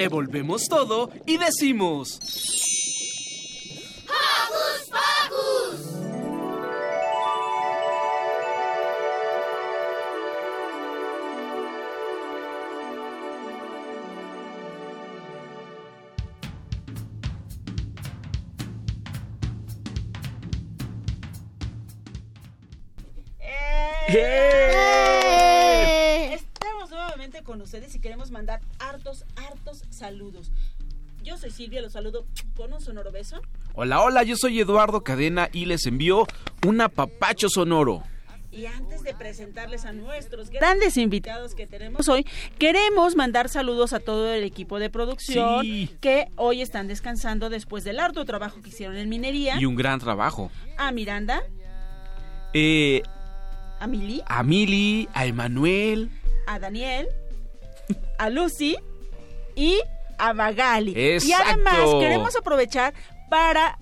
Revolvemos todo y decimos... saludos. Yo soy Silvia, los saludo con un sonoro beso. Hola, hola, yo soy Eduardo Cadena y les envío un apapacho sonoro. Y antes de presentarles a nuestros grandes invitados que tenemos hoy, queremos mandar saludos a todo el equipo de producción Sí. que hoy están descansando después del arduo trabajo que hicieron en minería. Y un gran trabajo. A Miranda, Eh, a Mili, a Mili, a Emanuel. a Daniel, a Lucy y a Magali. Y Exacto. además queremos aprovechar para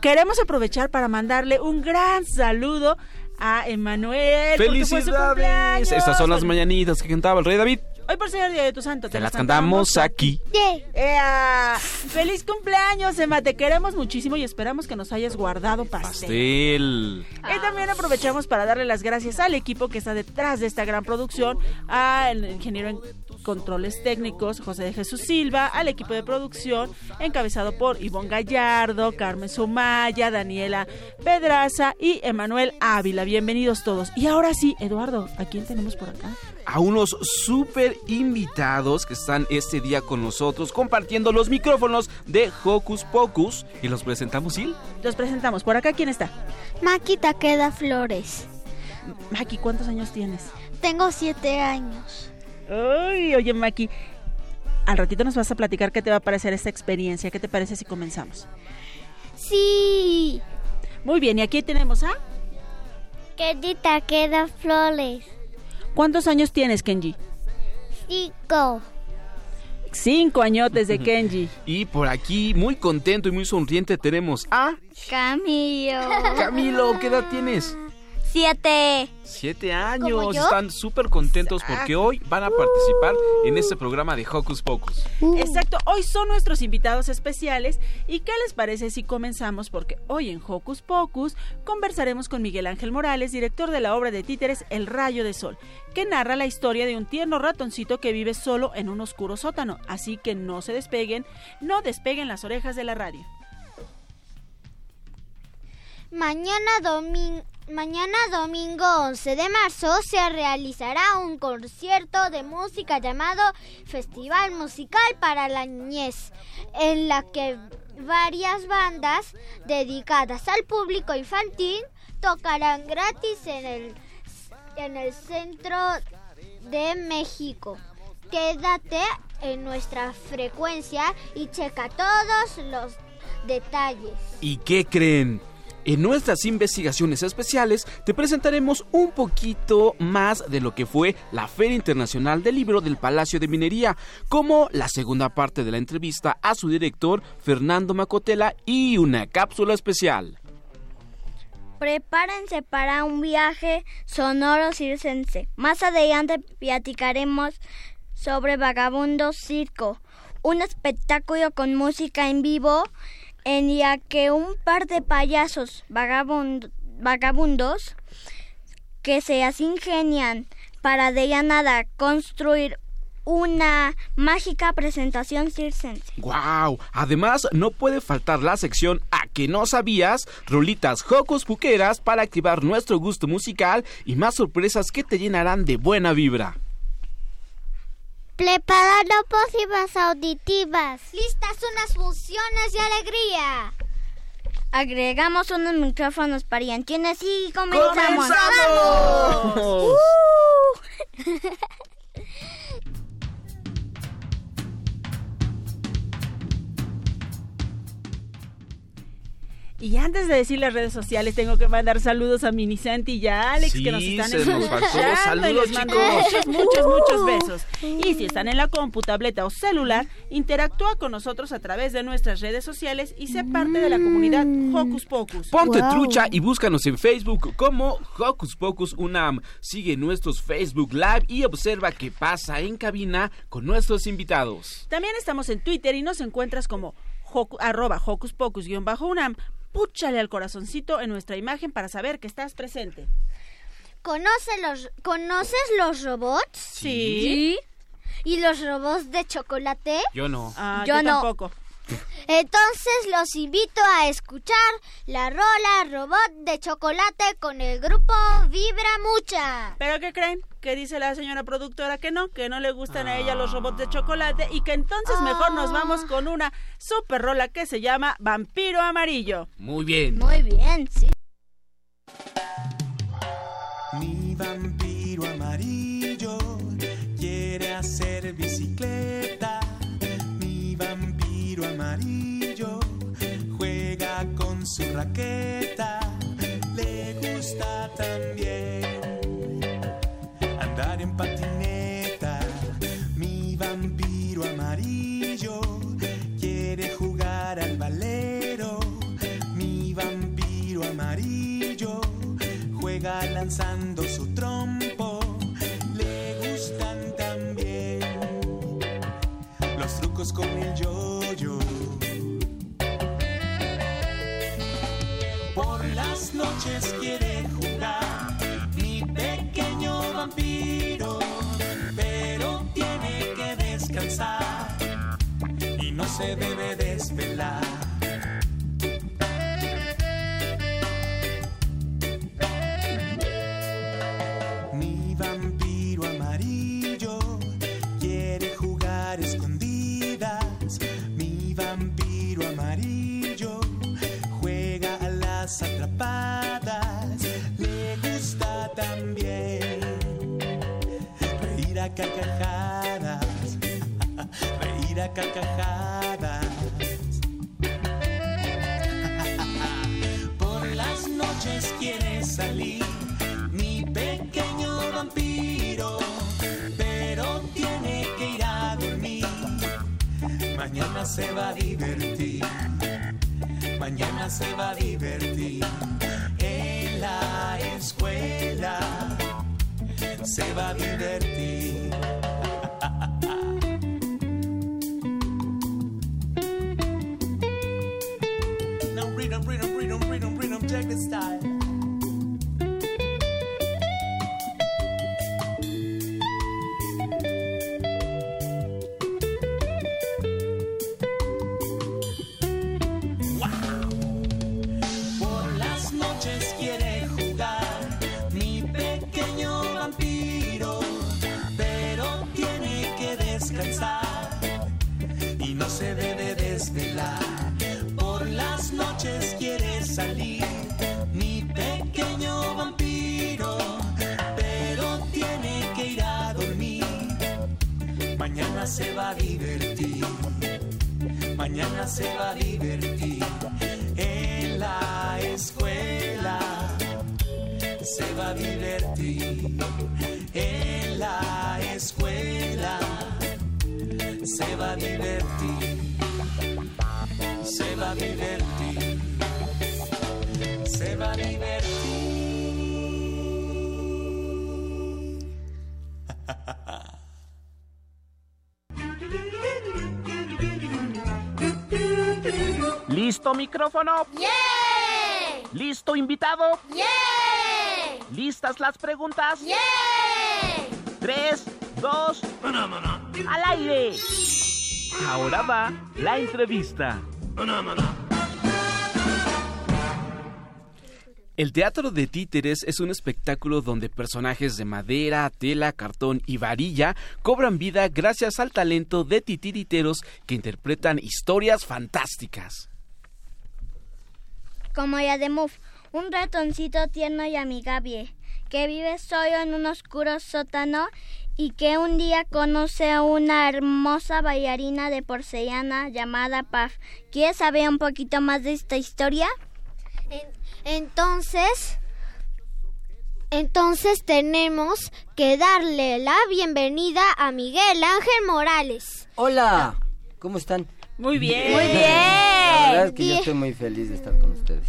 queremos aprovechar para mandarle un gran saludo a Emanuel. ¡Felicidades! Estas son las mañanitas que cantaba el rey David. Hoy por ser el día de tu santo, te, Te las cantamos aquí. Ea, ¡Feliz cumpleaños, Emma! Te queremos muchísimo y esperamos que nos hayas guardado pastel. Pastel. Y también aprovechamos para darle las gracias al equipo que está detrás de esta gran producción, al ingeniero en controles técnicos, José de Jesús Silva, al equipo de producción encabezado por Ivonne Gallardo, Carmen Sumaya, Daniela Pedraza y Emanuel Ávila. Bienvenidos todos. Y ahora sí, Eduardo, ¿a quién tenemos por acá? A unos super invitados que están este día con nosotros compartiendo los micrófonos de Hocus Pocus. Y los presentamos, ¿sí? Los presentamos. ¿Por acá quién está? Maki Takeda Flores. Maki, ¿cuántos años tienes? Tengo siete años. Ay, oye, Maki, al ratito nos vas a platicar qué te va a parecer esta experiencia. ¿Qué te parece si comenzamos? Sí. Muy bien, y aquí tenemos a... Kenji Takeda Flores. ¿Cuántos años tienes, Kenji? Cinco. Cinco añotes de Kenji. Y por aquí, muy contento y muy sonriente, tenemos a Camilo. Camilo. ¿Qué edad tienes? Siete. Siete años. Están súper contentos porque hoy van a participar en este programa de Hocus Pocus. Exacto, hoy son nuestros invitados especiales. ¿Y qué les parece si comenzamos? Porque hoy en Hocus Pocus conversaremos con Miguel Ángel Morales, director de la obra de títeres El Rayo de Sol, que narra la historia de un tierno ratoncito que vive solo en un oscuro sótano. Así que no se despeguen, no despeguen las orejas de la radio. Mañana, domin- Mañana domingo 11 de marzo se realizará un concierto de música llamado Festival Musical para la Niñez, en la que varias bandas dedicadas al público infantil tocarán gratis en el, en el centro de México. Quédate en nuestra frecuencia y checa todos los detalles. ¿Y qué creen? En nuestras investigaciones especiales te presentaremos un poquito más de lo que fue la Feria Internacional del Libro del Palacio de Minería, como la segunda parte de la entrevista a su director Fernando Macotela y una cápsula especial. Prepárense para un viaje sonoro circense. Más adelante platicaremos sobre Vagabundo Circo, un espectáculo con música en vivo en la que un par de payasos vagabund- vagabundos que se las ingenian para de la nada construir una mágica presentación circense. ¡Wow! Además, no puede faltar la sección A que no sabías, rolitas Hocus Puqueras para activar nuestro gusto musical y más sorpresas que te llenarán de buena vibra. Preparando pócimas auditivas. Listas unas fusiones de alegría. Agregamos unos micrófonos parientines y comenzamos. ¡Comenzamos! ¡Uh! Y antes de decir las redes sociales, tengo que mandar saludos a Minicenti y a Alex que nos están se nos escuchando. y Saludos, les mando chicos. Muchos, muchos, muchos besos. Y si están en la compu, tableta o celular, interactúa con nosotros a través de nuestras redes sociales y sé parte de la comunidad Hocus Pocus. Ponte Wow. trucha y búscanos en Facebook como Hocus Pocus Unam. Sigue nuestros Facebook Live y observa qué pasa en cabina con nuestros invitados. También estamos en Twitter y nos encuentras como arroba Hocus Pocus-UNAM. Púchale al corazoncito en nuestra imagen para saber que estás presente. ¿Conoce los, ¿Conoces los robots? Sí. ¿Y los robots de chocolate? Yo no. Ah, Yo yo, no. tampoco. Entonces los invito a escuchar la rola Robot de Chocolate con el grupo Vibra Mucha. ¿Pero qué creen? Que dice la señora productora que no, que no le gustan a ella los robots de chocolate y que entonces mejor nos vamos con una super rola que se llama Vampiro Amarillo. Muy bien. Muy bien, sí. Mi vampiro amarillo juega con su raqueta. Le gusta también andar en patineta. Mi vampiro amarillo quiere jugar al valero. Mi vampiro amarillo juega lanzando su trompo. Le gustan también los trucos con el yoyo. Noches quiere jugar mi pequeño vampiro, pero tiene que descansar y no se debe desvelar. Carcajadas. Por las noches quiere salir mi pequeño vampiro, pero tiene que ir a dormir. Mañana se va a divertir, mañana se va a divertir. En la escuela se va a divertir. Salir mi pequeño vampiro, pero tiene que ir a dormir. Mañana se va a divertir, mañana se va a divertir en la escuela. Se va a divertir en la escuela. Se va a divertir se va a divertir, ¿Listo micrófono? ¡Yay! ¿Listo invitado? ¡Yay! ¿Listas las preguntas? ¡Yay! Tres, dos, al aire. Ahora va la entrevista. El teatro de títeres es un espectáculo donde personajes de madera, tela, cartón y varilla cobran vida gracias al talento de titiriteros que interpretan historias fantásticas. Como Yademuf, un ratoncito tierno y amigable, que vive solo en un oscuro sótano y que un día conoce a una hermosa bailarina de porcelana llamada Paf. ¿Quieres saber un poquito más de esta historia? En- entonces, entonces tenemos que darle la bienvenida a Miguel Ángel Morales. Hola, ¿cómo están? Muy bien. Muy bien. La verdad es que yo estoy muy feliz de estar con ustedes.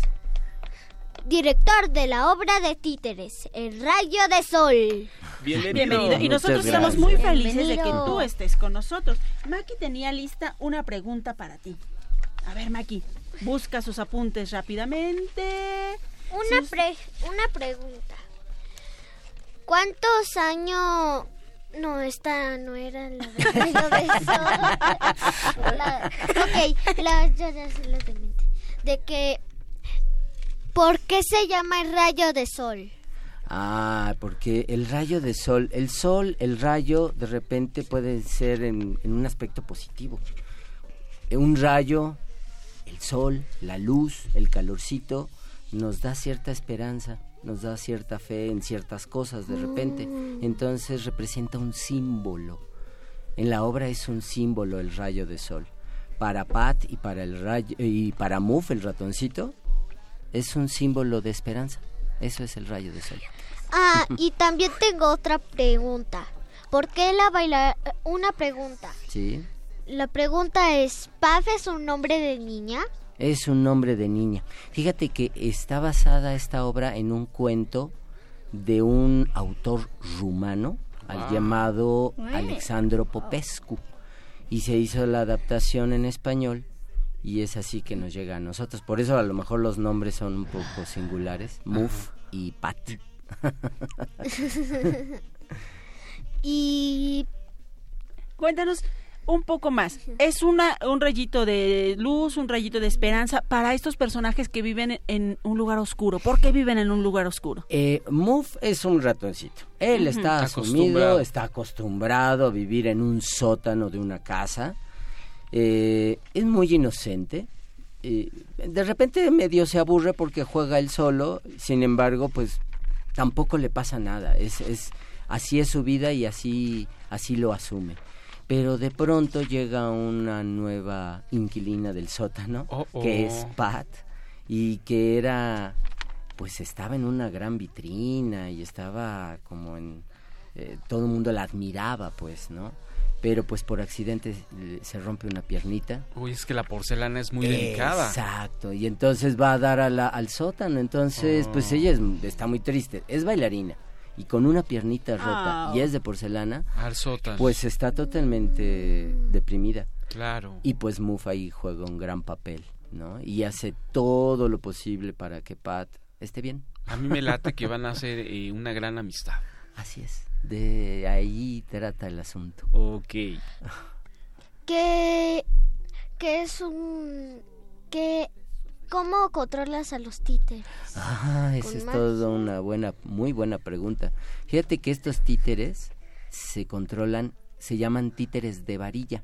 Director de la obra de títeres, El Rayo de Sol. Bienvenido. Y Muchas nosotros estamos muy felices de que Bienvenido. tú estés con nosotros. Maki tenía lista una pregunta para ti. A ver, Maki, busca sus apuntes rápidamente. Una, Sus- pre- una pregunta. ¿Cuántos años... No, esta no era la de. La- ok, la, ya, ya sé la de mente. De que... ¿Por qué se llama el rayo de sol? Ah, porque el rayo de sol, el sol, el rayo, de repente puede ser en, en un aspecto positivo. Un rayo, el sol, la luz, el calorcito, nos da cierta esperanza, nos da cierta fe en ciertas cosas de repente. Entonces representa un símbolo. En la obra es un símbolo el rayo de sol. Para Pat y para el rayo y para Muff, el ratoncito, es un símbolo de esperanza. Eso es el rayo de sol. Ah, y también tengo otra pregunta. ¿Por qué la baila... Una pregunta. ¿Sí? La pregunta es, ¿Paf es un nombre de niña? Es un nombre de niña. Fíjate que está basada esta obra en un cuento de un autor rumano al llamado Alexandro Popescu. Y se hizo la adaptación en español y es así que nos llega a nosotros. Por eso a lo mejor los nombres son un poco singulares. Muff y Pat. Y Cuéntanos un poco más. Es una un rayito de luz, un rayito de esperanza para estos personajes que viven en un lugar oscuro. ¿Por qué viven en un lugar oscuro? Eh, Muff es un ratoncito. Él está asumido, Acostumbrado. está acostumbrado a vivir en un sótano de una casa. Eh, es muy inocente. Eh, de repente medio se aburre porque juega él solo. Sin embargo, pues tampoco le pasa nada. Es, es así es su vida y así así lo asume. Pero de pronto llega una nueva inquilina del sótano, Oh, oh. que es Pat, y que era pues estaba en una gran vitrina y estaba como en eh, todo el mundo la admiraba pues no pero pues por accidente eh, se rompe una piernita Uy, es que la porcelana es muy delicada. exacto y entonces va a dar a la- al sótano entonces pues Oh. ella es- está muy triste es bailarina y con una piernita rota Ah. y es de porcelana Al sótano. pues está totalmente deprimida Claro. y pues Muff ahí juega un gran papel no y hace todo lo posible para que Pat esté bien A mí me late que van a hacer eh, una gran amistad. Así es. De ahí trata el asunto. Ok. ¿qué, qué es un... qué, ¿Cómo controlas a los títeres? Ah, esa es toda una buena, muy buena pregunta. Fíjate que estos títeres se controlan, se llaman títeres de varilla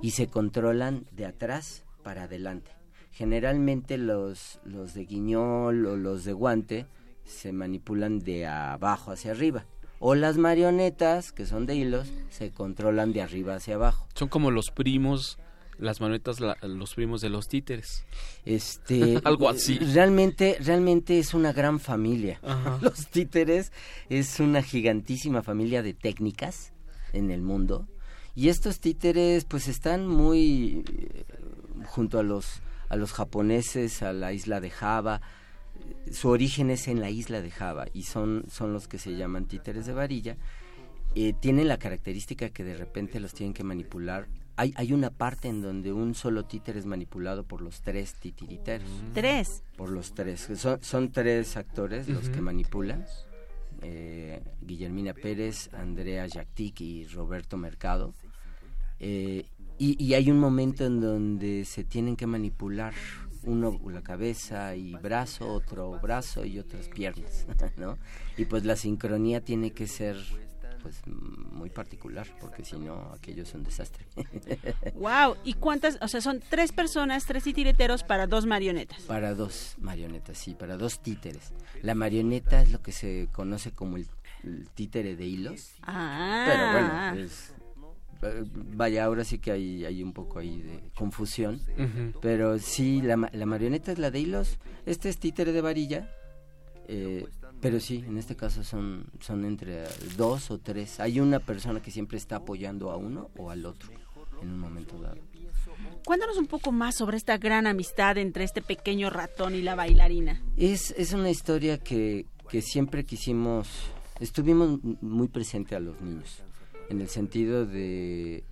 y se controlan de atrás para adelante. Generalmente los, los de guiñol o los de guante se manipulan de abajo hacia arriba. O las marionetas, que son de hilos, se controlan de arriba hacia abajo. Son como los primos, las manetas, la- los primos de los títeres. Este, Algo así. Realmente, realmente es una gran familia. Ajá. Los títeres es una gigantísima familia de técnicas en el mundo. Y estos títeres, pues, están muy eh, junto a los a los japoneses, a la isla de Java. Su origen es en la isla de Java y son son los que se llaman títeres de varilla. Eh, tienen la característica que de repente los tienen que manipular. Hay, hay una parte en donde un solo títere es manipulado por los tres titiriteros. Tres. Por los tres. Son, son tres actores los que manipulan. Eh, Guillermina Pérez, Andrea Jactic y Roberto Mercado. Eh, y, y hay un momento en donde se tienen que manipular uno la cabeza y brazo, otro brazo y otras piernas, ¿no? Y pues la sincronía tiene que ser pues muy particular porque si no aquello es un desastre. Wow. ¿Y cuántas? O sea, son tres personas, tres titireteros para dos marionetas. Para dos marionetas, sí, para dos títeres. La marioneta es lo que se conoce como el, el títere de hilos, Ah. pero bueno, es eh, vaya, ahora sí que hay, hay un poco ahí de confusión. Pero sí, la, la marioneta es la de hilos. Este es títere de varilla. eh, pero sí, en este caso son, son entre dos o tres. Hay una persona que siempre está apoyando a uno o al otro en un momento dado. Cuéntanos un poco más sobre esta gran amistad entre este pequeño ratón y la bailarina. Es, es una historia que, que siempre quisimos, estuvimos muy presente a los niños, en el sentido de,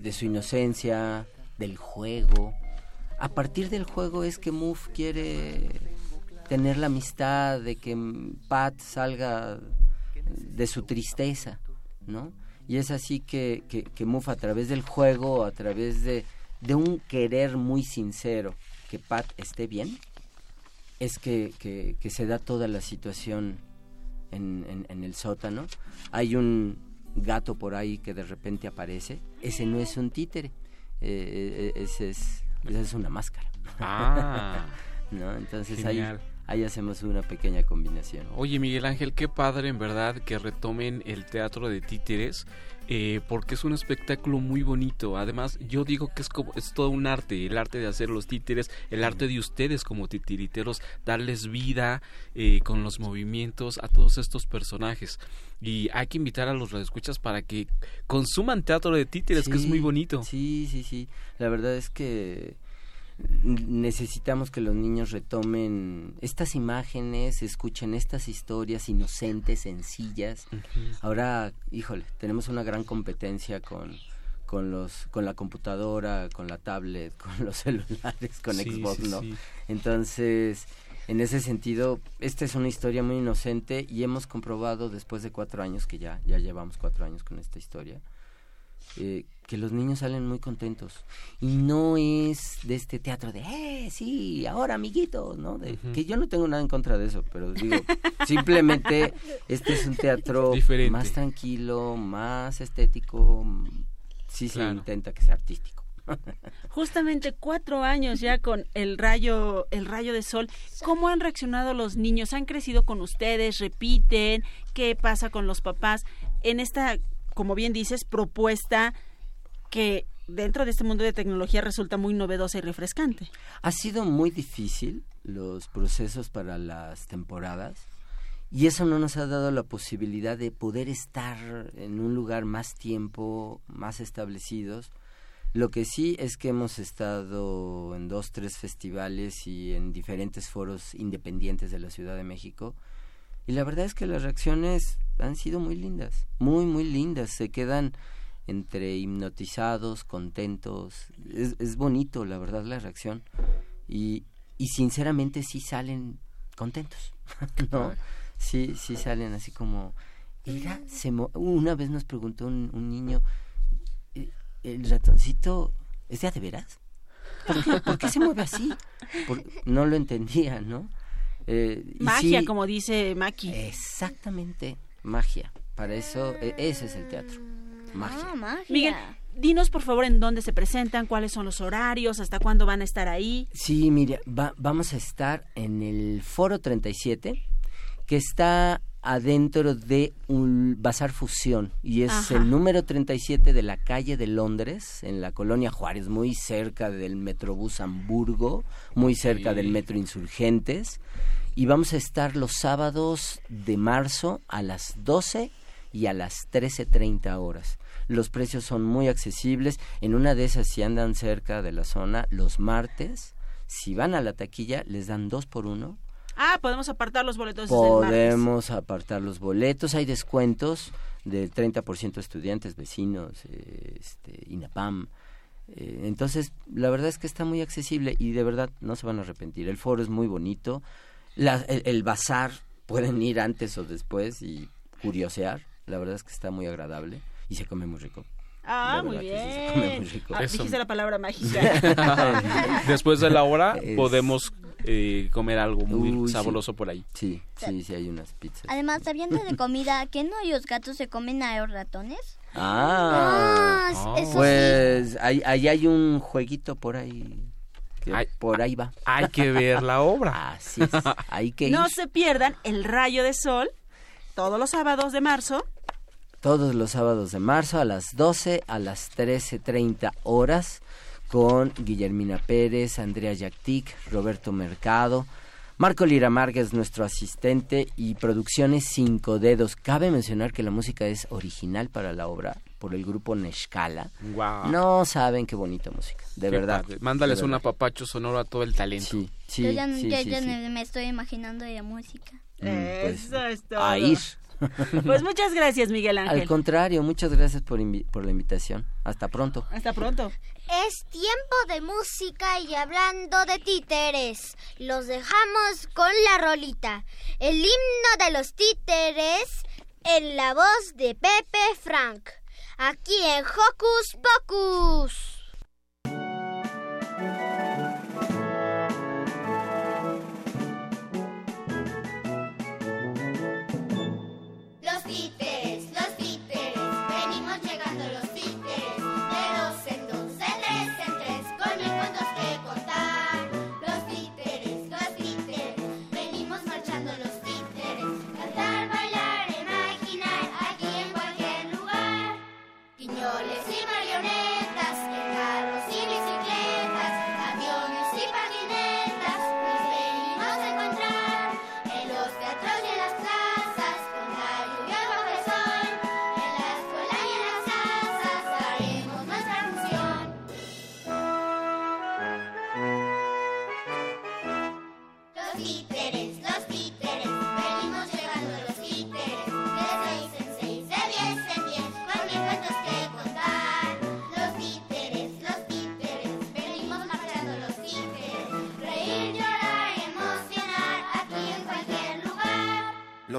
de su inocencia, del juego. A partir del juego es que Muff quiere tener la amistad, de que Pat salga de su tristeza, ¿no? Y es así que, que, que Muff a través del juego, a través de, de un querer muy sincero, que Pat esté bien, es que, que, se da toda la situación en, en- en el sótano. Hay un gato por ahí que de repente aparece. Ese no es un títere, eh, eh, ese es, esa es una máscara. Ah. ¿No? Entonces ahí, Genial. Ahí hacemos una pequeña combinación. Oye, Miguel Ángel, qué padre en verdad que retomen el teatro de títeres, eh, porque es un espectáculo muy bonito. Además, yo digo que es como es todo un arte, el arte de hacer los títeres, el arte de ustedes como titiriteros, darles vida eh, con los movimientos a todos estos personajes. Y hay que invitar a los radioescuchas para que consuman teatro de títeres, que es muy bonito. Sí, sí, sí. La verdad es que necesitamos que los niños retomen estas imágenes, escuchen estas historias inocentes, sencillas. Ahora, híjole, tenemos una gran competencia con con los con la computadora, con la tablet, con los celulares, con Sí, Xbox, sí, ¿no? sí. Entonces, en ese sentido, esta es una historia muy inocente y hemos comprobado después de cuatro años que ya ya llevamos cuatro años con esta historia eh, que los niños salen muy contentos y no es de este teatro de eh sí ahora amiguitos no de, que yo no tengo nada en contra de eso pero digo simplemente este es un teatro Diferente. más tranquilo más estético sí se intenta que sea artístico Justamente cuatro años ya con el rayo, el rayo de sol. ¿Cómo han reaccionado los niños? ¿Han crecido con ustedes? ¿Repiten? ¿Qué pasa con los papás? En esta, como bien dices, propuesta que dentro de este mundo de tecnología resulta muy novedosa y refrescante. Ha sido muy difícil los procesos para las temporadas y eso no nos ha dado la posibilidad de poder estar en un lugar más tiempo, más establecidos. Lo que sí es que hemos estado en dos, tres festivales y en diferentes foros independientes de la Ciudad de México y la verdad es que las reacciones han sido muy lindas, muy, muy lindas. Se quedan entre hipnotizados, contentos. Es, es bonito, la verdad, la reacción. Y, y sinceramente sí salen contentos, ¿no? Sí, sí salen así como... Se mo- una vez nos preguntó un, un niño, "¿Eh, ¿el ratoncito es de a de veras? ¿Por qué, por qué se mueve así? Por- no lo entendía, ¿no? Eh, Magia, sí, como dice Maki. Exactamente, magia. Para eso, e- ese es el teatro. Magia. Ah, magia. Miguel, dinos por favor en dónde se presentan, cuáles son los horarios, hasta cuándo van a estar ahí. Sí, mira, va- vamos a estar en el Foro 37, que está adentro de un Bazar Fusión, y es Ajá. el número 37 de la calle de Londres, en la colonia Juárez, muy cerca del Metrobús Hamburgo, muy cerca del Metro Insurgentes, y vamos a estar los sábados de marzo a las 12 y a las 13.30 horas. Los precios son muy accesibles. En una de esas, si andan cerca de la zona, los martes, si van a la taquilla, les dan dos por uno. Ah, podemos apartar los boletos. Podemos apartar los boletos. Hay descuentos del 30% estudiantes, vecinos, este, INAPAM. Eh, entonces, la verdad es que está muy accesible y de verdad no se van a arrepentir. El foro es muy bonito. La- el, el bazar, pueden ir antes o después y curiosear. La verdad es que está muy agradable y se come muy rico. Ah, La muy se bien. come muy rico. Ah, dijiste la palabra mágica. Después de la hora Es- podemos eh, comer algo muy Uy, sí. sabroso por ahí. Sí, sí, sí hay unas pizzas. Además, hablando de comida, ¿que no los gatos se comen a los ratones? Ah, Ah, Ah. eso pues ahí, ahí hay un jueguito por ahí. que Ay, por ahí va. Hay que ver la obra. Así es. Hay que ir. no se pierdan el rayo de sol todos los sábados de marzo todos los sábados de marzo a las 12 a las 13.30 horas con Guillermina Pérez, Andrea Yactic, Roberto Mercado, Marco Lira Márquez, nuestro asistente, y Producciones Cinco Dedos. Cabe mencionar que la música es original para la obra por el grupo Neshkala. Wow. No saben qué bonita música, de Qué verdad. padre. Mándales de un verdad. apapacho sonoro a todo el talento. Sí, sí, Yo ya, sí, yo sí, ya sí. me, estoy imaginando de música. Mm, pues, Eso es todo. a ir. Pues muchas gracias, Miguel Ángel. Al contrario, muchas gracias por, invi- por la invitación. Hasta pronto. Hasta pronto. Es tiempo de música y hablando de títeres, los dejamos con la rolita, el himno de los títeres en la voz de Pepe Frank, aquí en Hocus Pocus.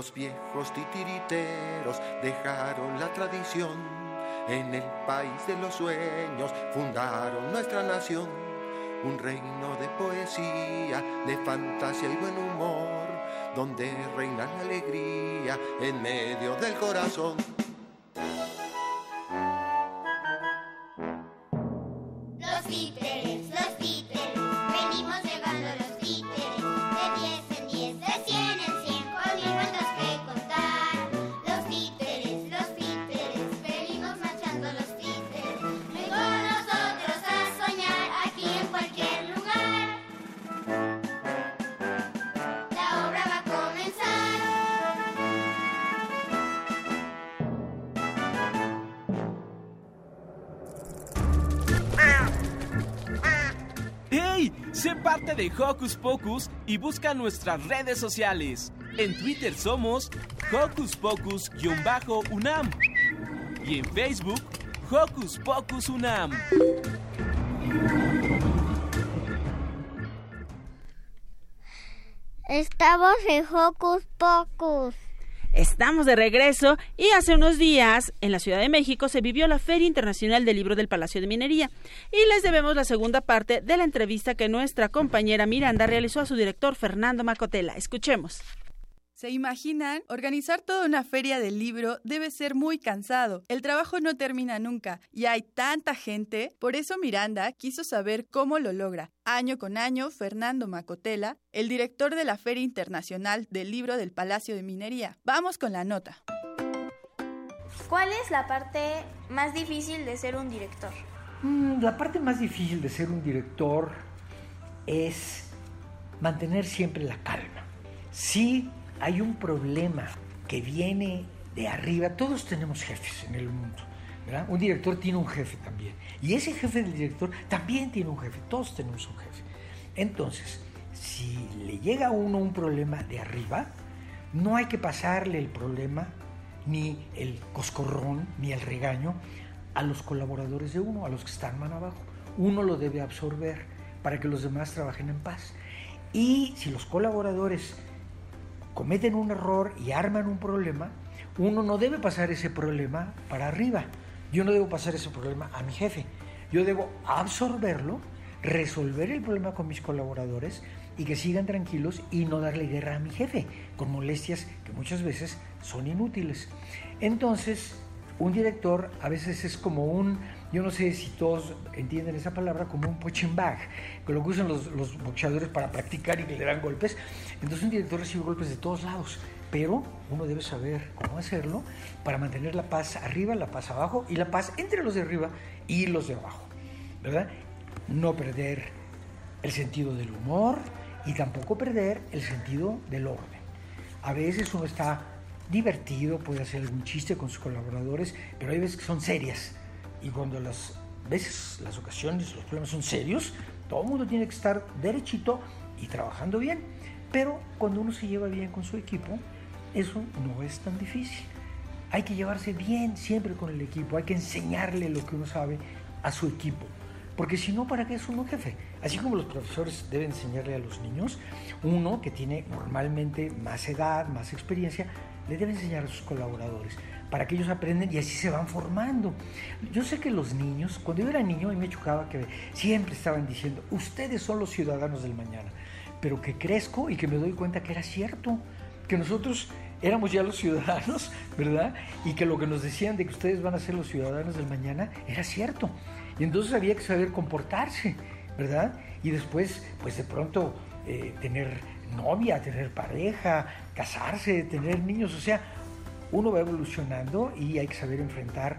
Los viejos titiriteros dejaron la tradición. En el país de los sueños fundaron nuestra nación. Un reino de poesía, de fantasía y buen humor, donde reina la alegría en medio del corazón. Hocus Pocus y busca nuestras redes sociales. En Twitter somos Hocus Pocus-UNAM y en Facebook Hocus Pocus UNAM. Estamos en Hocus Pocus. Estamos de regreso y hace unos días en la Ciudad de México se vivió la Feria Internacional del Libro del Palacio de Minería y les debemos la segunda parte de la entrevista que nuestra compañera Miranda realizó a su director Fernando Macotela. Escuchemos. ¿Se imaginan? Organizar toda una feria del libro debe ser muy cansado. El trabajo no termina nunca y hay tanta gente. Por eso Miranda quiso saber cómo lo logra. Año con año, Fernando Macotela, el director de la Feria Internacional del Libro del Palacio de Minería. Vamos con la nota. ¿Cuál es la parte más difícil de ser un director? Mm, La parte más difícil de ser un director es mantener siempre la calma. Si hay un problema que viene de arriba, todos tenemos jefes en el mundo. ¿verdad? Un director tiene un jefe también. Y ese jefe del director también tiene un jefe. Todos tenemos un jefe. Entonces, si le llega a uno un problema de arriba, no hay que pasarle el problema, ni el coscorrón, ni el regaño a los colaboradores de uno, a los que están mano abajo. Uno lo debe absorber para que los demás trabajen en paz. Y si los colaboradores cometen un error y arman un problema, uno no debe pasar ese problema para arriba. Yo no debo pasar ese problema a mi jefe. Yo debo absorberlo, resolver el problema con mis colaboradores y que sigan tranquilos y no darle guerra a mi jefe con molestias que muchas veces son inútiles. Entonces, un director a veces es como un, yo no sé si todos entienden esa palabra, como un bag, que lo que usan los, los boxeadores para practicar y que le dan golpes. Entonces un director recibe golpes de todos lados. pero uno debe saber cómo hacerlo para mantener la paz arriba, la paz abajo y la paz entre los de arriba y los de abajo, ¿verdad? No perder el sentido del humor y tampoco perder el sentido del orden. A veces uno está divertido, puede hacer algún chiste con sus colaboradores, pero hay veces que son serias. Y cuando las veces, las ocasiones, los problemas son serios, todo el mundo tiene que estar derechito y trabajando bien. Pero cuando uno se lleva bien con su equipo, eso no es tan difícil. Hay que llevarse bien siempre con el equipo, hay que enseñarle lo que uno sabe a su equipo. Porque si no, ¿para qué es uno jefe? Así como los profesores deben enseñarle a los niños, uno que tiene normalmente más edad, más experiencia, le debe enseñar a sus colaboradores para que ellos aprenden y así se van formando. Yo sé que los niños, cuando yo era niño, mí me chocaba que siempre estaban diciendo, ustedes son los ciudadanos del mañana, pero que crezco y que me doy cuenta que era cierto, que nosotros éramos ya los ciudadanos, ¿verdad? Y que lo que nos decían de que ustedes van a ser los ciudadanos del mañana era cierto. Y entonces había que saber comportarse, ¿verdad? Y después, pues de pronto, eh, tener novia, tener pareja, casarse, tener niños, o sea, uno va evolucionando y hay que saber enfrentar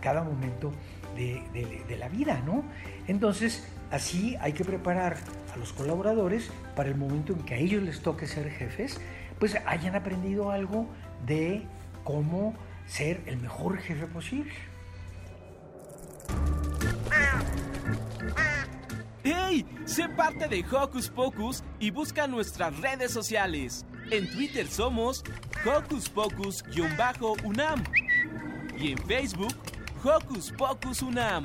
cada momento de, de- la vida, ¿no? Entonces, así hay que preparar a los colaboradores para el momento en que a ellos les toque ser jefes, pues hayan aprendido algo de cómo ser el mejor jefe posible. ¡Hey! Sé parte de Hocus Pocus y busca nuestras redes sociales. En Twitter somos Hocus Pocus-UNAM y en Facebook Hocus Pocus UNAM.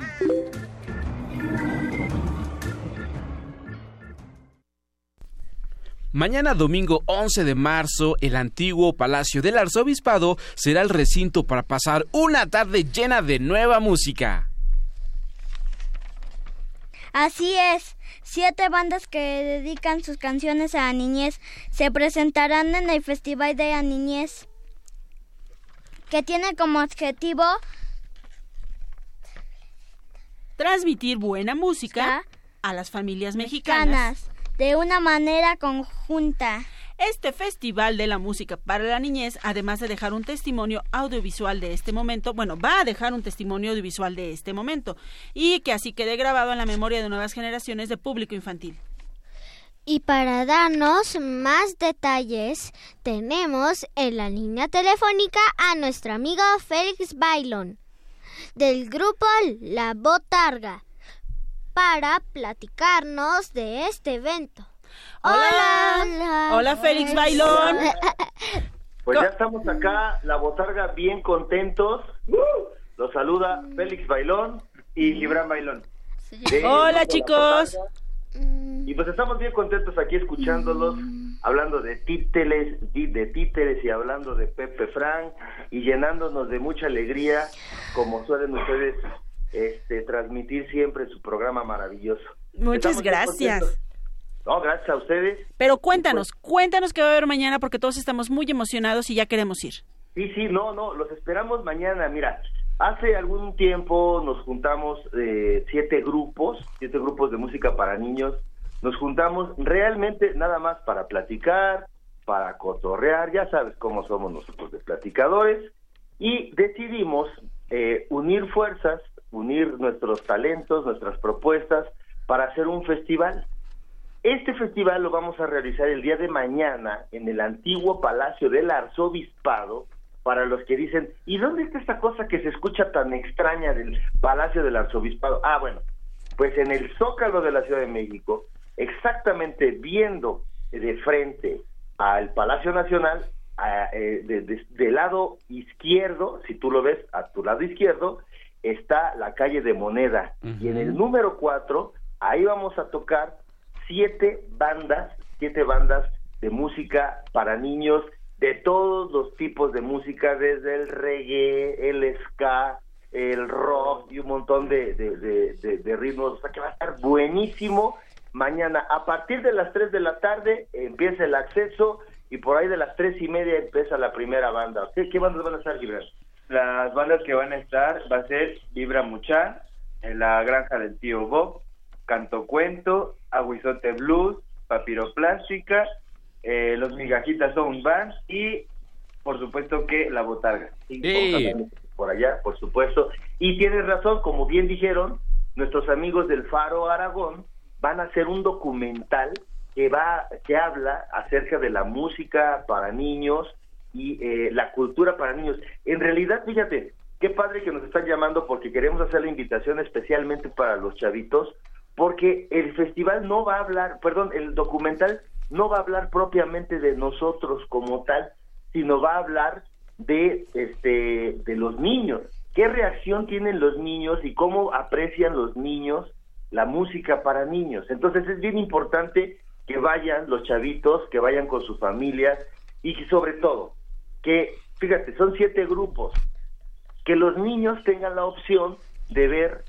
Mañana domingo 11 de marzo, el antiguo Palacio del Arzobispado será el recinto para pasar una tarde llena de nueva música. Así es. Siete bandas que dedican sus canciones a la niñez se presentarán en el Festival de la Niñez, que tiene como objetivo Transmitir buena música a las familias mexicanas. ganas de una manera conjunta. Este Festival de la Música para la Niñez, además de dejar un testimonio audiovisual de este momento, bueno, va a dejar un testimonio audiovisual de este momento y que así quede grabado en la memoria de nuevas generaciones de público infantil. Y para darnos más detalles, tenemos en la línea telefónica a nuestro amigo Félix Bailón, del grupo La Botarga, para platicarnos de este evento. Hola. Hola, Hola, Félix Bailón. Pues ya estamos acá, la botarga, bien contentos. Los saluda Félix Bailón y Gibran Bailón. De Hola, La chicos. Y pues estamos bien contentos aquí escuchándolos, hablando de títeres, di- de títeres y hablando de Pepe Frank y llenándonos de mucha alegría, como suelen ustedes este, transmitir siempre su programa maravilloso. Muchas Estamos gracias. No, gracias a ustedes. Pero cuéntanos, cuéntanos qué va a haber mañana porque todos estamos muy emocionados y ya queremos ir. Sí, sí, no, no, los esperamos mañana. Mira, hace algún tiempo nos juntamos eh, siete grupos, siete grupos de música para niños. Nos juntamos realmente nada más para platicar, para cotorrear, ya sabes cómo somos nosotros de platicadores, y decidimos eh, unir fuerzas, unir nuestros talentos, nuestras propuestas para hacer un festival. Este festival lo vamos a realizar el día de mañana en el antiguo Palacio del Arzobispado. Para los que dicen, ¿y dónde está esta cosa que se escucha tan extraña del Palacio del Arzobispado? Ah, bueno, pues en el Zócalo de la Ciudad de México, exactamente viendo de frente al Palacio Nacional, a, eh, de- de- del lado izquierdo, si tú lo ves a tu lado izquierdo, está la calle de Moneda. Y en el número 4, ahí vamos a tocar siete bandas, siete bandas de música para niños de todos los tipos de música, desde el reggae, el ska, el rock y un montón de, de, ritmos. O sea que va a estar buenísimo. Mañana, a partir de las 3 de la tarde, empieza el acceso y por ahí de las tres y media empieza la primera banda. ¿Qué, qué bandas van a estar, Gibran? Las bandas que van a estar va a ser Vibra Mucha, en La Granja del Tío Bob, Canto Cuento, Aguizote Blues, Papiroplástica, eh, Los Migajitas Son Band y por supuesto que la botarga. Sí. Por allá, por supuesto. Y tienes razón, como bien dijeron, nuestros amigos del Faro Aragón van a hacer un documental que va, que habla acerca de la música para niños y eh, la cultura para niños. En realidad, fíjate, qué padre que nos están llamando porque queremos hacer la invitación especialmente para los chavitos, porque el festival no va a hablar, perdón, el documental no va a hablar propiamente de nosotros como tal, sino va a hablar de este de los niños. ¿Qué reacción tienen los niños y cómo aprecian los niños la música para niños? Entonces es bien importante que vayan los chavitos, que vayan con sus familias y sobre todo que, fíjate, son siete grupos, que los niños tengan la opción de ver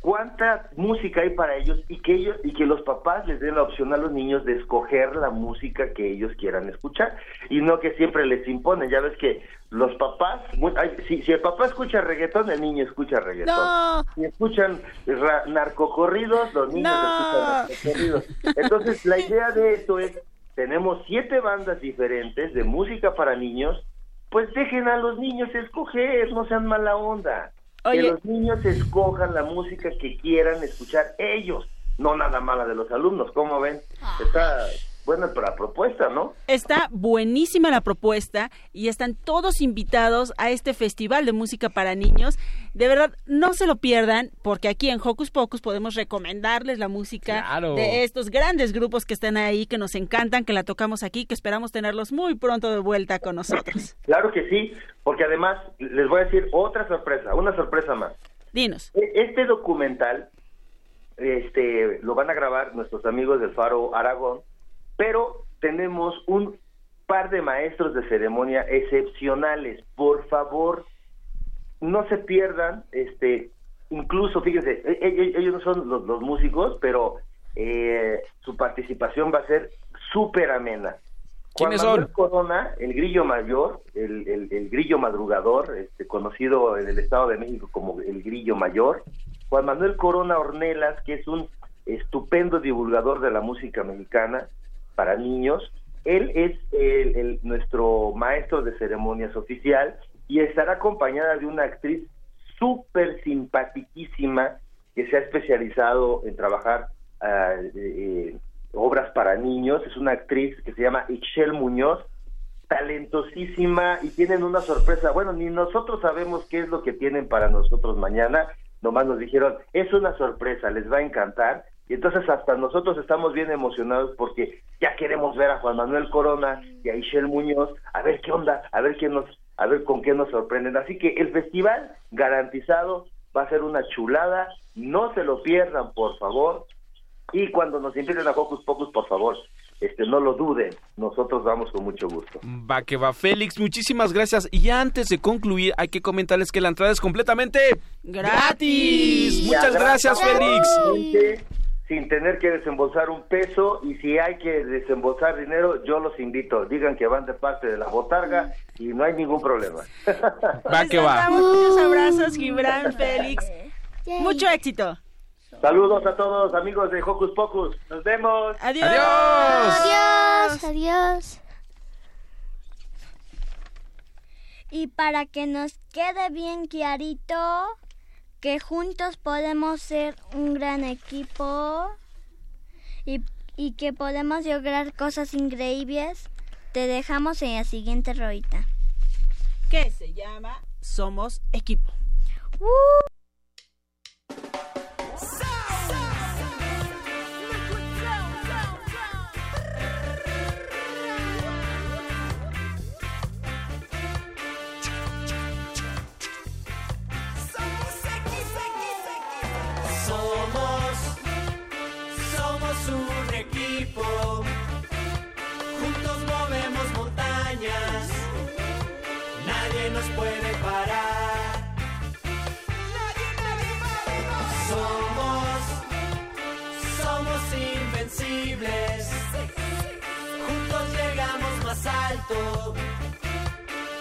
cuánta música hay para ellos y que ellos y que los papás les den la opción a los niños de escoger la música que ellos quieran escuchar y no que siempre les imponen. Ya ves que los papás ay, si, si el papá escucha reggaetón el niño escucha reggaetón. No. si escuchan ra- narcocorridos los niños No. escuchan narcocorridos. Entonces la idea de esto es tenemos siete bandas diferentes de música para niños pues dejen a los niños escoger no sean mala onda Oye. que los niños escojan la música que quieran escuchar ellos, no nada mala de los alumnos, ¿cómo ven? Está buena la propuesta, ¿no? Está buenísima la propuesta y están todos invitados a este festival de música para niños. De verdad, no se lo pierdan porque aquí en Hocus Pocus podemos recomendarles la música Claro. de estos grandes grupos que están ahí, que nos encantan, que la tocamos aquí, que esperamos tenerlos muy pronto de vuelta con nosotros. Claro que sí, porque además les voy a decir otra sorpresa, una sorpresa más. Dinos. E- Este documental este lo van a grabar nuestros amigos del Faro Aragón, pero tenemos un par de maestros de ceremonia excepcionales. Por favor, no se pierdan, este, incluso, fíjense, e- e- ellos no son los, los músicos, pero eh, su participación va a ser súper amena. Juan ¿Quiénes Manuel son? Corona, el grillo mayor, el, el- el grillo madrugador, este, conocido en el Estado de México como el grillo mayor. Juan Manuel Corona Ornelas, que es un estupendo divulgador de la música mexicana para niños. Él es el- nuestro maestro de ceremonias oficial y estará acompañada de una actriz súper simpaticísima que se ha especializado en trabajar eh, obras para niños. Es una actriz que se llama Ixchel Muñoz, talentosísima y tienen una sorpresa. Bueno, ni nosotros sabemos qué es lo que tienen para nosotros mañana. Nomás nos dijeron, es una sorpresa, les va a encantar. Y entonces hasta nosotros estamos bien emocionados porque ya queremos ver a Juan Manuel Corona y a Ishel Muñoz, a ver qué onda, a ver qué nos, a ver con qué nos sorprenden. Así que el festival garantizado va a ser una chulada, no se lo pierdan, por favor. Y cuando nos inviten a Hocus Pocus, por favor, este no lo duden, nosotros vamos con mucho gusto. Va que va, Félix, muchísimas gracias. Y ya antes de concluir, hay que comentarles que la entrada es completamente gratis. Muchas gracias, Félix. Sin tener que desembolsar un peso y si hay que desembolsar dinero, yo los invito. Digan que van de parte de la botarga y no hay ningún problema. Va que va. Muchos abrazos, Gibran, Félix. Mucho éxito. Saludos a todos, amigos de Hocus Pocus. Nos vemos. Adiós. Adiós, adiós. Y para que nos quede bien clarito que juntos podemos ser un gran equipo y, y que podemos lograr cosas increíbles, te dejamos en la siguiente rolita. Que se llama Somos Equipo. Somos,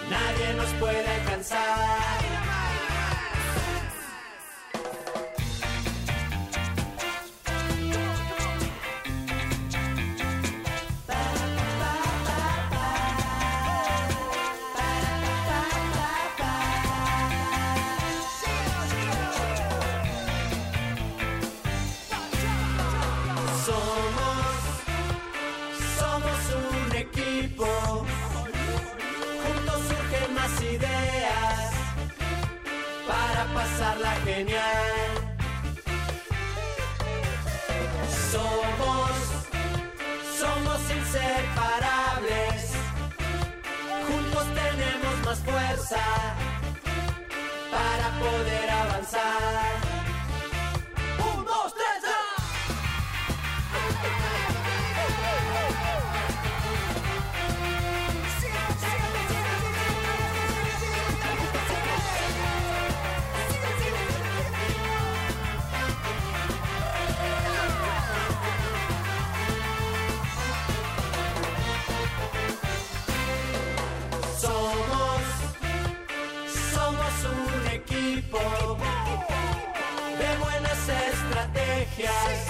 Nadie nos puede alcanzar. Somos, somos inseparables. Juntos tenemos más fuerza para poder Yes.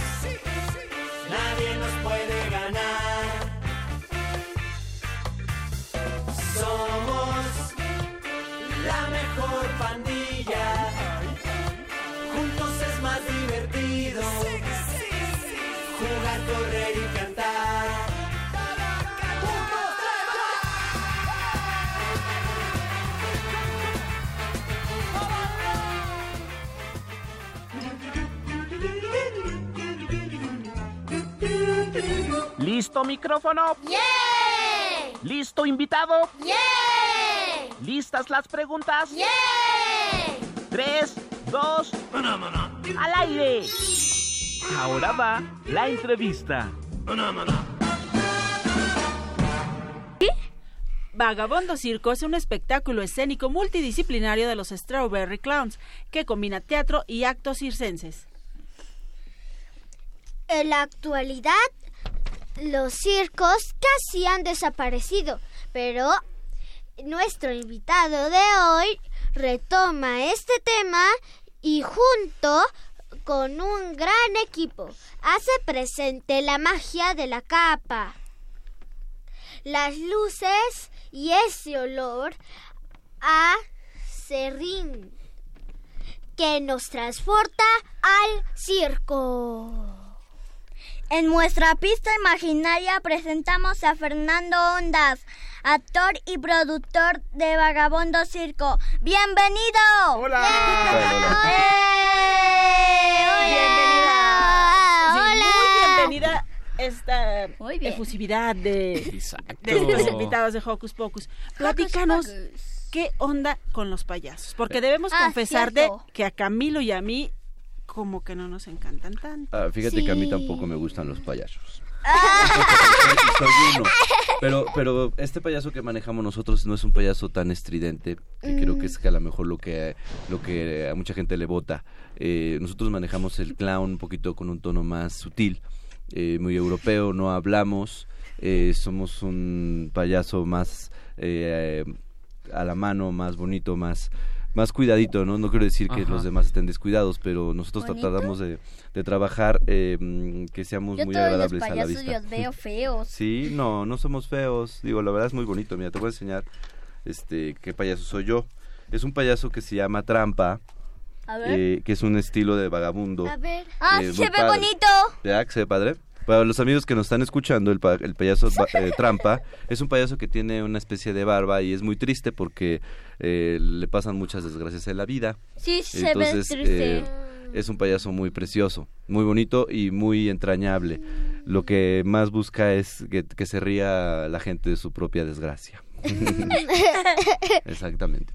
¿Listo micrófono? ¡Yeah! ¿Listo invitado? ¡Yeah! ¿Listas las preguntas? ¡Yeah! Tres, dos, al aire. Ahora va la entrevista. Vagabondo Circo es un espectáculo escénico multidisciplinario de los Strawberry Clowns que combina teatro y actos circenses. En la actualidad, los circos casi han desaparecido, pero nuestro invitado de hoy retoma este tema y junto con un gran equipo hace presente la magia de la capa, las luces y ese olor a serrín que nos transporta al circo. En nuestra pista imaginaria presentamos a Fernando Ondas, actor y productor de Vagabondo Circo. ¡Bienvenido! Sí, Muy bienvenida esta efusividad de, de estos invitados de Hocus Pocus. Platícanos qué onda con los payasos, porque debemos Ah, confesar cierto. de que a Camilo y a mí como que no nos encantan tanto. Ah, fíjate que a mí tampoco me gustan los payasos. Uno. Pero, pero este payaso que manejamos nosotros no es un payaso tan estridente, que creo que es que a lo mejor lo que, lo que a mucha gente le vota. Eh, nosotros manejamos el clown un poquito con un tono más sutil, eh, muy europeo, no hablamos, eh, somos un payaso más eh, a la mano, más bonito, más más cuidadito, ¿no? No quiero decir que Ajá. los demás estén descuidados, pero nosotros ¿Bonito? tratamos de, de trabajar eh, mm, que seamos Yo muy todos los agradables a la payasos vista. los veo feos. Sí, no, no somos feos. Digo, la verdad es muy bonito. Mira, te voy a enseñar este qué payaso soy yo. Es un payaso que se llama Trampa, A ver. eh, que es un estilo de vagabundo. A ver. Ah, eh, se ve padre. bonito. ¿Ya? ¿Que se ve padre? Para los amigos que nos están escuchando, el, pa- el payaso eh, Trampa es un payaso que tiene una especie de barba y es muy triste porque eh, le pasan muchas desgracias en la vida. Sí, se ve triste. eh, es un payaso muy precioso, muy bonito y muy entrañable. Lo que más busca es que, que se ría la gente de su propia desgracia. Exactamente.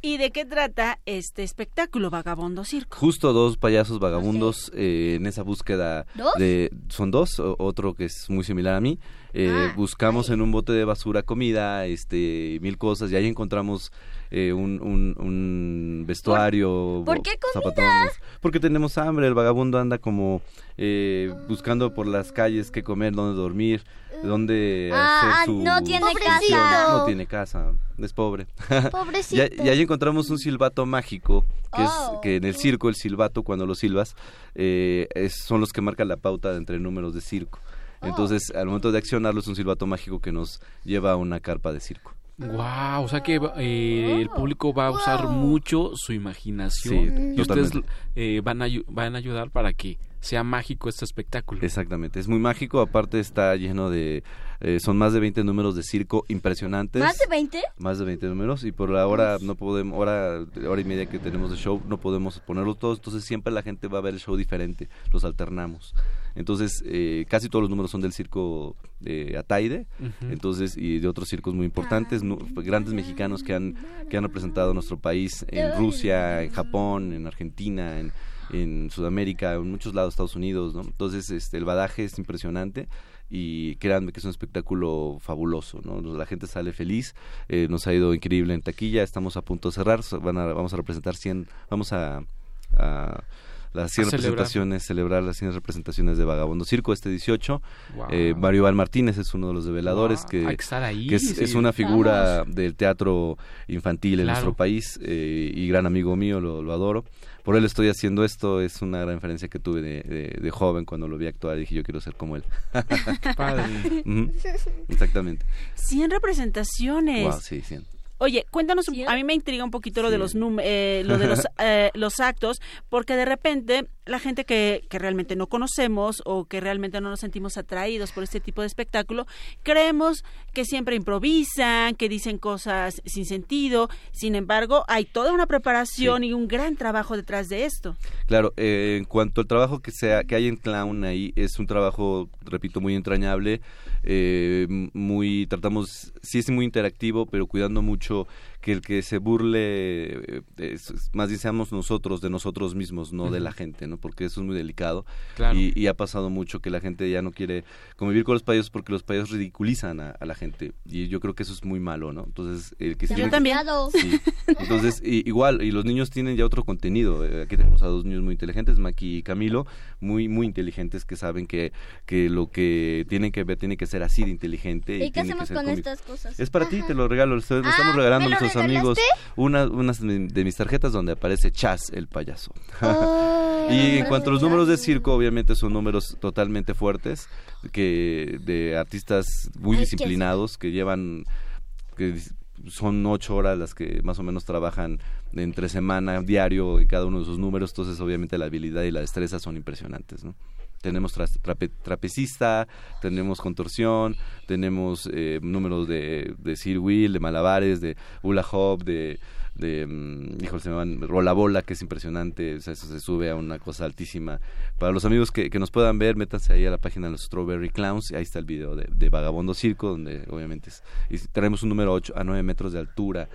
¿Y de qué trata este espectáculo Vagabondo Circo? Justo dos payasos vagabundos eh, en esa búsqueda ¿Dos? de son dos otro que es muy similar a mí Eh, Ah, buscamos en un bote de basura comida este mil cosas y ahí encontramos eh, un, un, un vestuario por qué zapatones. porque tenemos hambre el vagabundo anda como eh, buscando por las calles qué comer dónde dormir dónde Ah, hacer su no tiene casa. no tiene casa es pobre Pobrecito. y, y ahí encontramos un silbato mágico, que Oh. es que en el circo el silbato cuando lo silbas eh, es- son los que marcan la pauta entre números de circo. Oh. Entonces, al momento de accionarlo es un silbato mágico que nos lleva a una carpa de circo. Wow, o sea que eh, el público va a usar mucho su imaginación Sí, y ustedes eh, van, a, van a ayudar para que sea mágico este espectáculo. Exactamente, es muy mágico, aparte está lleno de... eh, son más de 20 números de circo impresionantes. ¿Más de 20? Más de 20 números y por la hora no podemos, hora, hora y media que tenemos de show, no podemos ponerlos todos, entonces siempre la gente va a ver el show diferente, los alternamos. Entonces, eh, casi todos los números son del circo de Ataide, entonces, y de otros circos muy importantes, nu- grandes mexicanos que han, que han representado nuestro país en Rusia, en Japón, en Argentina, en, en Sudamérica, en muchos lados, Estados Unidos, ¿no? Entonces, este, el badaje es impresionante y créanme que es un espectáculo fabuloso, ¿no? La gente sale feliz, eh, nos ha ido increíble en taquilla, estamos a punto de cerrar, van a, vamos a representar 100, vamos a, a las 100 A celebrar. representaciones, celebrar las 100 representaciones de Vagabundo Circo este 18. Wow. Eh, Mario Val Martínez es uno de los develadores Wow, que, hay que estar ahí, que es, sí. es una figura del teatro infantil en nuestro país eh, y gran amigo mío, lo, lo adoro. Por él estoy haciendo esto, es una gran referencia que tuve de, de- de joven cuando lo vi actuar y dije yo quiero ser como él. padre. Ujú, Exactamente. 100 representaciones. Wow, sí, 100. Oye, cuéntanos, a mí me intriga un poquito lo de los num- eh, lo de los, eh, los actos, porque de repente la gente que, que realmente no conocemos o que realmente no nos sentimos atraídos por este tipo de espectáculo, creemos que siempre improvisan, que dicen cosas sin sentido, sin embargo, hay toda una preparación y un gran trabajo detrás de esto. Claro, eh, en cuanto al trabajo que sea que hay en clown ahí es un trabajo, repito, muy entrañable, eh, muy tratamos, sí es muy interactivo, pero cuidando mucho que el que se burle, eh, es- más bien seamos nosotros de nosotros mismos, no de la gente, ¿no? Porque eso es muy delicado Claro. y, y ha pasado mucho que la gente ya no quiere convivir con los payasos porque los payasos ridiculizan a, a la gente y yo creo que eso es muy malo, ¿no? Entonces, el que se Yo también. Sí. Entonces, igual, y los niños tienen ya otro contenido. Eh, Aquí tenemos a dos niños muy inteligentes, Maki y Camilo, muy muy inteligentes que saben que, que lo que tienen que ver tiene que ser así de inteligente. ¿Y qué que hacemos ser con cómico. estas cosas? Es para ti, te lo regalo. Le Ah, estamos regalando a ¿me lo nuestros amigos una, unas de, mis tarjetas donde aparece Chas, el payaso. Oh, y en cuanto a los números de circo, obviamente son números totalmente fuertes, que de artistas muy Ay, disciplinados que llevan que son ocho horas las que más o menos trabajan entre semana, diario, en cada uno de sus números, entonces obviamente la habilidad y la destreza son impresionantes, ¿no? Tenemos trape- trapecista, tenemos contorsión, tenemos eh, números de, de Sir Will, de malabares, de hula hop, de, de híjole, se me van, rola bola, que es impresionante, o sea, eso se sube a una cosa altísima. Para los amigos que, que nos puedan ver, métanse ahí a la página de los Strawberry Clowns, y ahí está el video de, de Vagabondo Circo, donde obviamente es, y tenemos un número 8 a 9 metros de altura,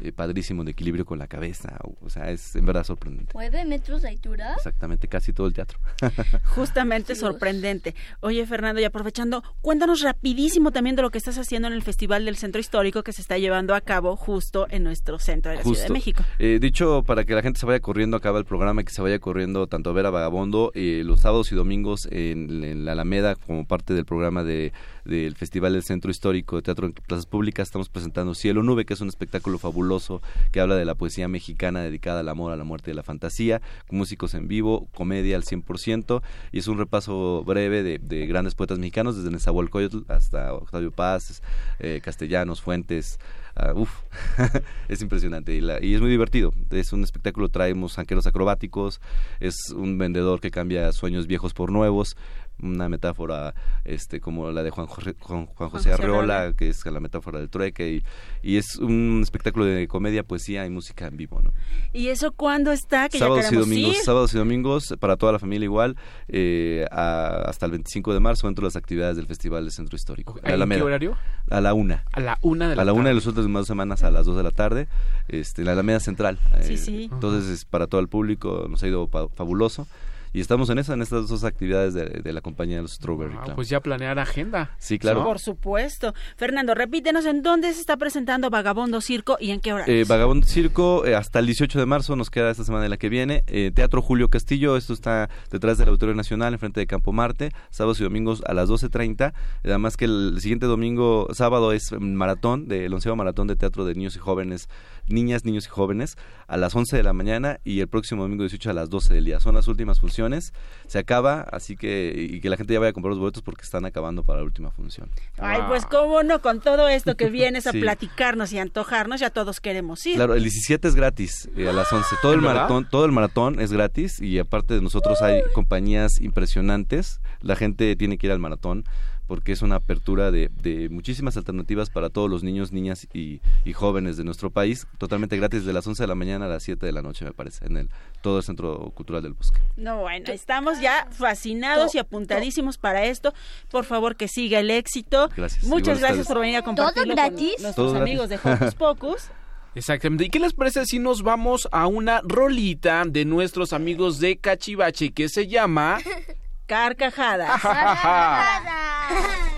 eh, padrísimo, de equilibrio con la cabeza, o, o sea, es en verdad sorprendente. ¿Nueve metros de altura? Exactamente, casi todo el teatro. Justamente sorprendente. Oye, Fernando, y aprovechando, cuéntanos rapidísimo también de lo que estás haciendo en el Festival del Centro Histórico que se está llevando a cabo justo en nuestro centro de la Ciudad de México. Eh, dicho, para que la gente se vaya corriendo, acaba el programa, y que se vaya corriendo tanto a ver a Vagabondo eh, los sábados y domingos en, en la Alameda como parte del programa de del Festival del Centro Histórico de Teatro en Plazas Públicas. Estamos presentando Cielo Nube, que es un espectáculo fabuloso que habla de la poesía mexicana dedicada al amor, a la muerte y a la fantasía, con músicos en vivo, comedia al 100%, y es un repaso breve de, de grandes poetas mexicanos, desde Nezahualcóyotl hasta Octavio Paz, eh, Castellanos, Fuentes, ah, uf, es impresionante y, la- y es muy divertido. Es un espectáculo, traemos anqueros acrobáticos, es un vendedor que cambia sueños viejos por nuevos, una metáfora este como la de Juan, Jorge- Juan, Juan José Arreola, Arreola. que es la metáfora del trueque, y, y es un espectáculo de comedia, poesía y música en vivo. ¿no? ¿Y eso cuándo está? Que sábados ya y domingos, ir. sábados y domingos para toda la familia igual, eh, a- hasta el 25 de marzo dentro de las actividades del Festival del Centro Histórico. ¿En Alameda. qué horario? A la una. A la una de la A la una de las últimas dos semanas a las dos de la tarde, este, en la Alameda Central. Sí, Eh, sí. Entonces, es para todo el público, nos ha ido pa- fabuloso. Y estamos en esa, en estas dos actividades de, de la compañía de los Strawberry Ah, pues ya planear agenda. Sí, claro. Por supuesto. Fernando, repítenos en dónde se está presentando Vagabondo Circo y en qué hora. Eh, Vagabondo Circo eh, hasta el 18 de marzo, nos queda esta semana de la que viene. Eh, Teatro Julio Castillo, esto está detrás del Auditorio Nacional, enfrente de Campo Marte, sábados y domingos a las 12.30. Además que el siguiente domingo, sábado, es maratón, del onceavo maratón de teatro de niños y jóvenes, niñas, niños y jóvenes, a las 11 de la mañana y el próximo domingo 18 a las 12 del día. Son las últimas funciones. Funciones. Se acaba, así que y que la gente ya vaya a comprar los boletos porque están acabando para la última función. Ay, pues cómo no, con todo esto que vienes a Sí. platicarnos y antojarnos, ya todos queremos ir. Claro, el 17 es gratis eh, a las 11. Todo el maratón, todo el maratón es gratis y aparte de nosotros hay compañías impresionantes. La gente tiene que ir al maratón porque es una apertura de, de muchísimas alternativas para todos los niños, niñas y, y jóvenes de nuestro país, totalmente gratis de las 11 de la mañana a las 7 de la noche, me parece, en el todo el Centro Cultural del Bosque. No, bueno, estamos ya fascinados y apuntadísimos para esto. Por favor, que siga el éxito. Gracias. Muchas gracias ustedes. por venir a compartirlo ¿Todo con gratis? nuestros Todo gratis. amigos de Hocus Pocus. Exactamente. ¿Y qué les parece si nos vamos a una rolita de nuestros amigos de Cachivache que se llama Carcajadas. Wow.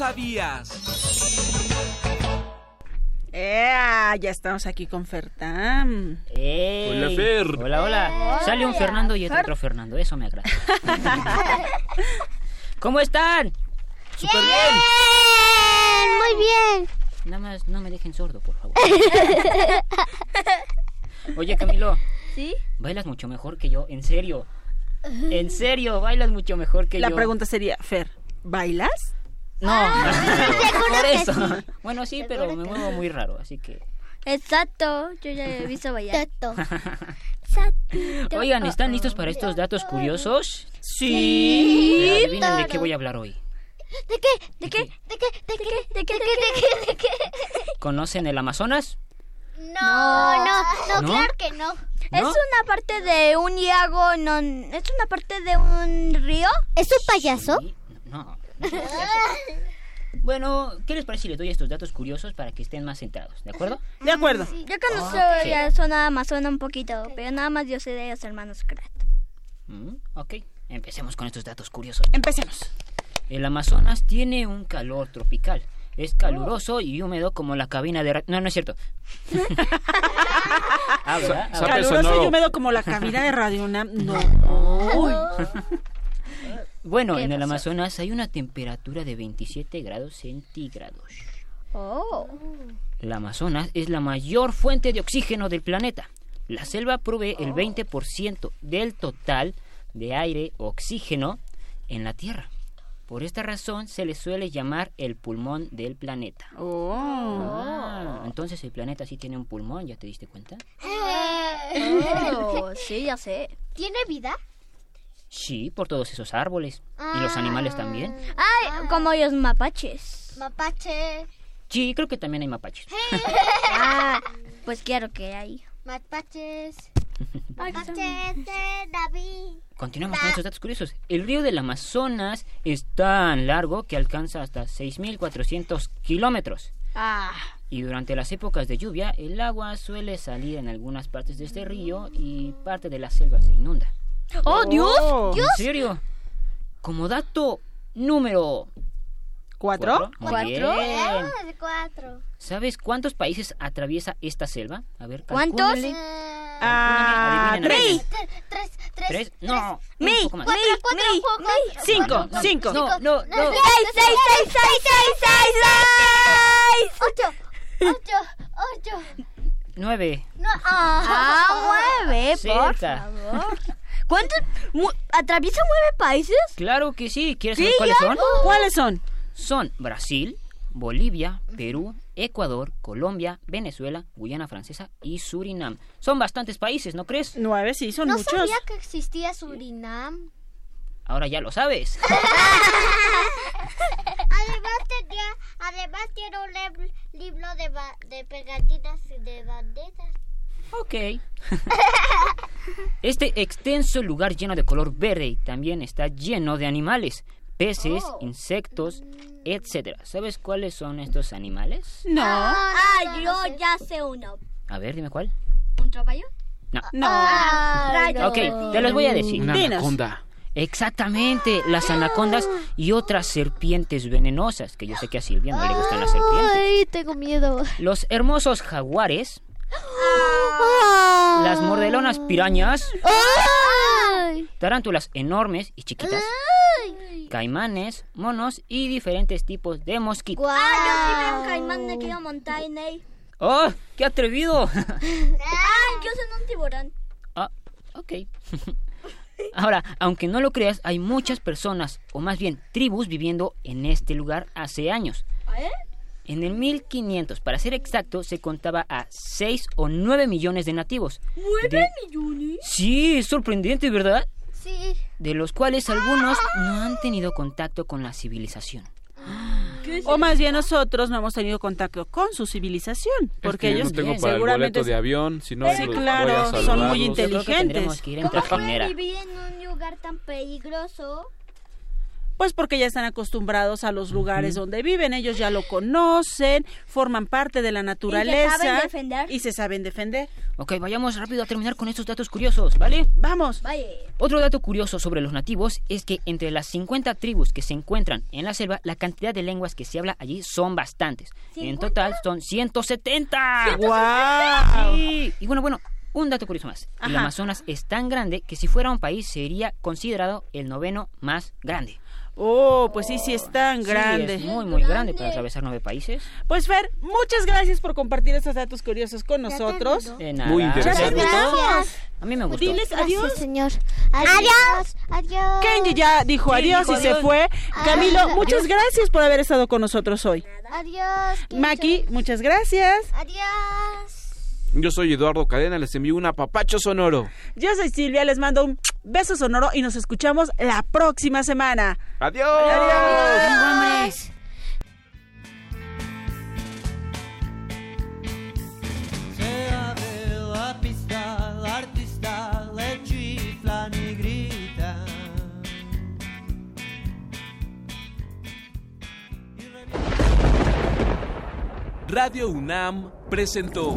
sabías? ¡Ea! ya estamos aquí con Fertam. ¡Ey! Hola, Fer. Hola, hola. Sale un Fernando y otro Fernando. Eso me agrada. ¿Cómo están? ¡Súper bien! Muy bien. Nada más no me dejen sordo, por favor. Oye, Camilo. ¿Sí? Bailas mucho mejor que yo, en serio. En serio, bailas mucho mejor que La yo. pregunta sería, Fer, ¿bailas? No, ah, por eso. Sí. Bueno, sí, pero me muevo muy raro, así que... Exacto, yo ya he visto bailar. Exacto. Oigan, ¿están listos para estos datos curiosos? Sí. sí. Adivinen de qué voy a hablar hoy. ¿De qué? ¿De qué? ¿De qué? ¿De qué? ¿De qué? ¿De qué? ¿De qué? ¿De qué? ¿Conocen el Amazonas? No, no, no, claro que no. Es una parte de un lago, no, es una parte de un río. ¿Es un payaso? No, Bueno, ¿qué les parece si les doy estos datos curiosos para que estén más centrados? ¿De acuerdo? De acuerdo. Yo conozco Ok. la zona amazona un poquito, pero nada más yo sé de los hermanos Krat. Mm, ok, empecemos con estos datos curiosos. Empecemos. El Amazonas tiene un calor tropical. Es caluroso y húmedo como la cabina de... ra- No, no es cierto. Ah, ¿verdad? Ah, ¿verdad? Caluroso y húmedo como la cabina de Radio UNAM. No. Uy. Bueno, ¿Qué en el? Amazonas hay una temperatura de 27 grados centígrados. Oh. El Amazonas es la mayor fuente de oxígeno del planeta. La selva provee el 20% del total de aire oxígeno en la Tierra. Por esta razón se le suele llamar el pulmón del planeta. Oh. Ah, entonces el planeta sí tiene un pulmón, ¿ya te diste cuenta? Oh, sí, ya sé. ¿Tiene vida? Sí, por todos esos árboles. Y los animales también. Ay, como los mapaches. Mapache. Sí, creo que también hay mapaches. ah, pues claro que hay. Mapaches. Mapaches de David. Continuamos con estos datos curiosos. El río del Amazonas es tan largo que alcanza hasta 6.400 kilómetros. Ah. Y durante las épocas de lluvia, el agua suele salir en algunas partes de este río y parte de la selva se inunda. ¡Oh, Dios! ¿En ¡Dios! serio? Como dato número... ¿Cuatro? Muy ¿Cuatro? bien. Ah, de cuatro. ¿Sabes cuántos países atraviesa esta selva? A ver, ¿Cuántos? Ah, tres. Tres, tres, ¿Tres? No, Mi. Cuatro, cuatro. Cinco, No, no, cinco. No, no, no. ¡Seis, seis, seis, seis, seis, seis, seis! Ocho, ocho, ocho. Nueve. No, ah, Ah, nueve, por favor. ¿Cuántos? mu- ¿Atraviesa nueve países? Claro que sí. ¿Quieres saber cuáles son? ¿Cuáles son? Son Brasil, Bolivia, Perú, Ecuador, Colombia, Venezuela, Guyana Francesa y Surinam. Son bastantes países, ¿no crees? Nueve, sí, son no muchos. sabía que existía Surinam. Ahora ya lo sabes. Además tenía, además tiene un lib- libro de, ba- de pegatinas y de banderas. Ok. Este extenso lugar lleno de color verde también está lleno de animales, peces, Oh. insectos, etcétera. ¿Sabes cuáles son estos animales? No. Ah, no, no, yo no sé. ya sé uno. A ver, dime cuál. ¿Un caballo? No. No. Ok, te los voy a decir. Una anaconda. Exactamente, las anacondas y otras serpientes venenosas, que yo sé que a Silvia no le gustan las serpientes. Ay, tengo miedo. Los hermosos jaguares, Ah. Las mordelonas pirañas, tarántulas enormes y chiquitas, caimanes, monos y diferentes tipos de mosquitos. Guau. Ah, yo sí veo un caimán de aquella montaña. ¡Oh, qué atrevido! Ah, yo soy un tiburón. Ah, ok. Ahora, aunque no lo creas, hay muchas personas, o más bien tribus, viviendo en este lugar hace años. ¿Eh? En el 1500, para ser exacto, se contaba a 6 o 9 millones de nativos. ¿Nueve De- millones? Sí, es sorprendente, ¿verdad? Sí. De los cuales algunos no han tenido contacto con la civilización. O más bien nosotros no hemos tenido contacto con su civilización, porque es que yo ellos no tengo para el seguramente boleto de avión, si no Sí, claro, voy a son muy. Yo que inteligentes. tendremos que ir en ¿Cómo pueden vivir en un lugar tan peligroso? Pues porque ya están acostumbrados a los lugares donde viven, ellos ya lo conocen, forman parte de la naturaleza saben defender. y se saben defender. Ok, vayamos rápido a terminar con estos datos curiosos, ¿vale? Vamos. Vaya. Otro dato curioso sobre los nativos es que entre las 50 tribus que se encuentran en la selva, la cantidad de lenguas que se habla allí son bastantes. En total son 170. ¡Guau! Sí. Y bueno, bueno, un dato curioso más. El. Amazonas es tan grande que si fuera un país sería considerado el noveno más grande. Oh, pues sí, sí es tan Sí, grande. es muy, muy grande para atravesar nueve países. Pues Fer, muchas gracias por compartir estos datos curiosos con nosotros. De nada. Muy interesante. Gracias. A mí me gustó. Diles adiós. Gracias, señor. Adiós. Adiós. Kenji ya dijo Sí, adiós dijo y se adiós. fue. Camilo, muchas gracias por haber estado con nosotros hoy. Adiós. Maki, muchas gracias. Adiós. Yo soy Eduardo Cadena, les envío un apapacho sonoro. Yo soy Silvia, les mando un beso sonoro y nos escuchamos la próxima semana. ¡Adiós! Adiós. Radio UNAM presentó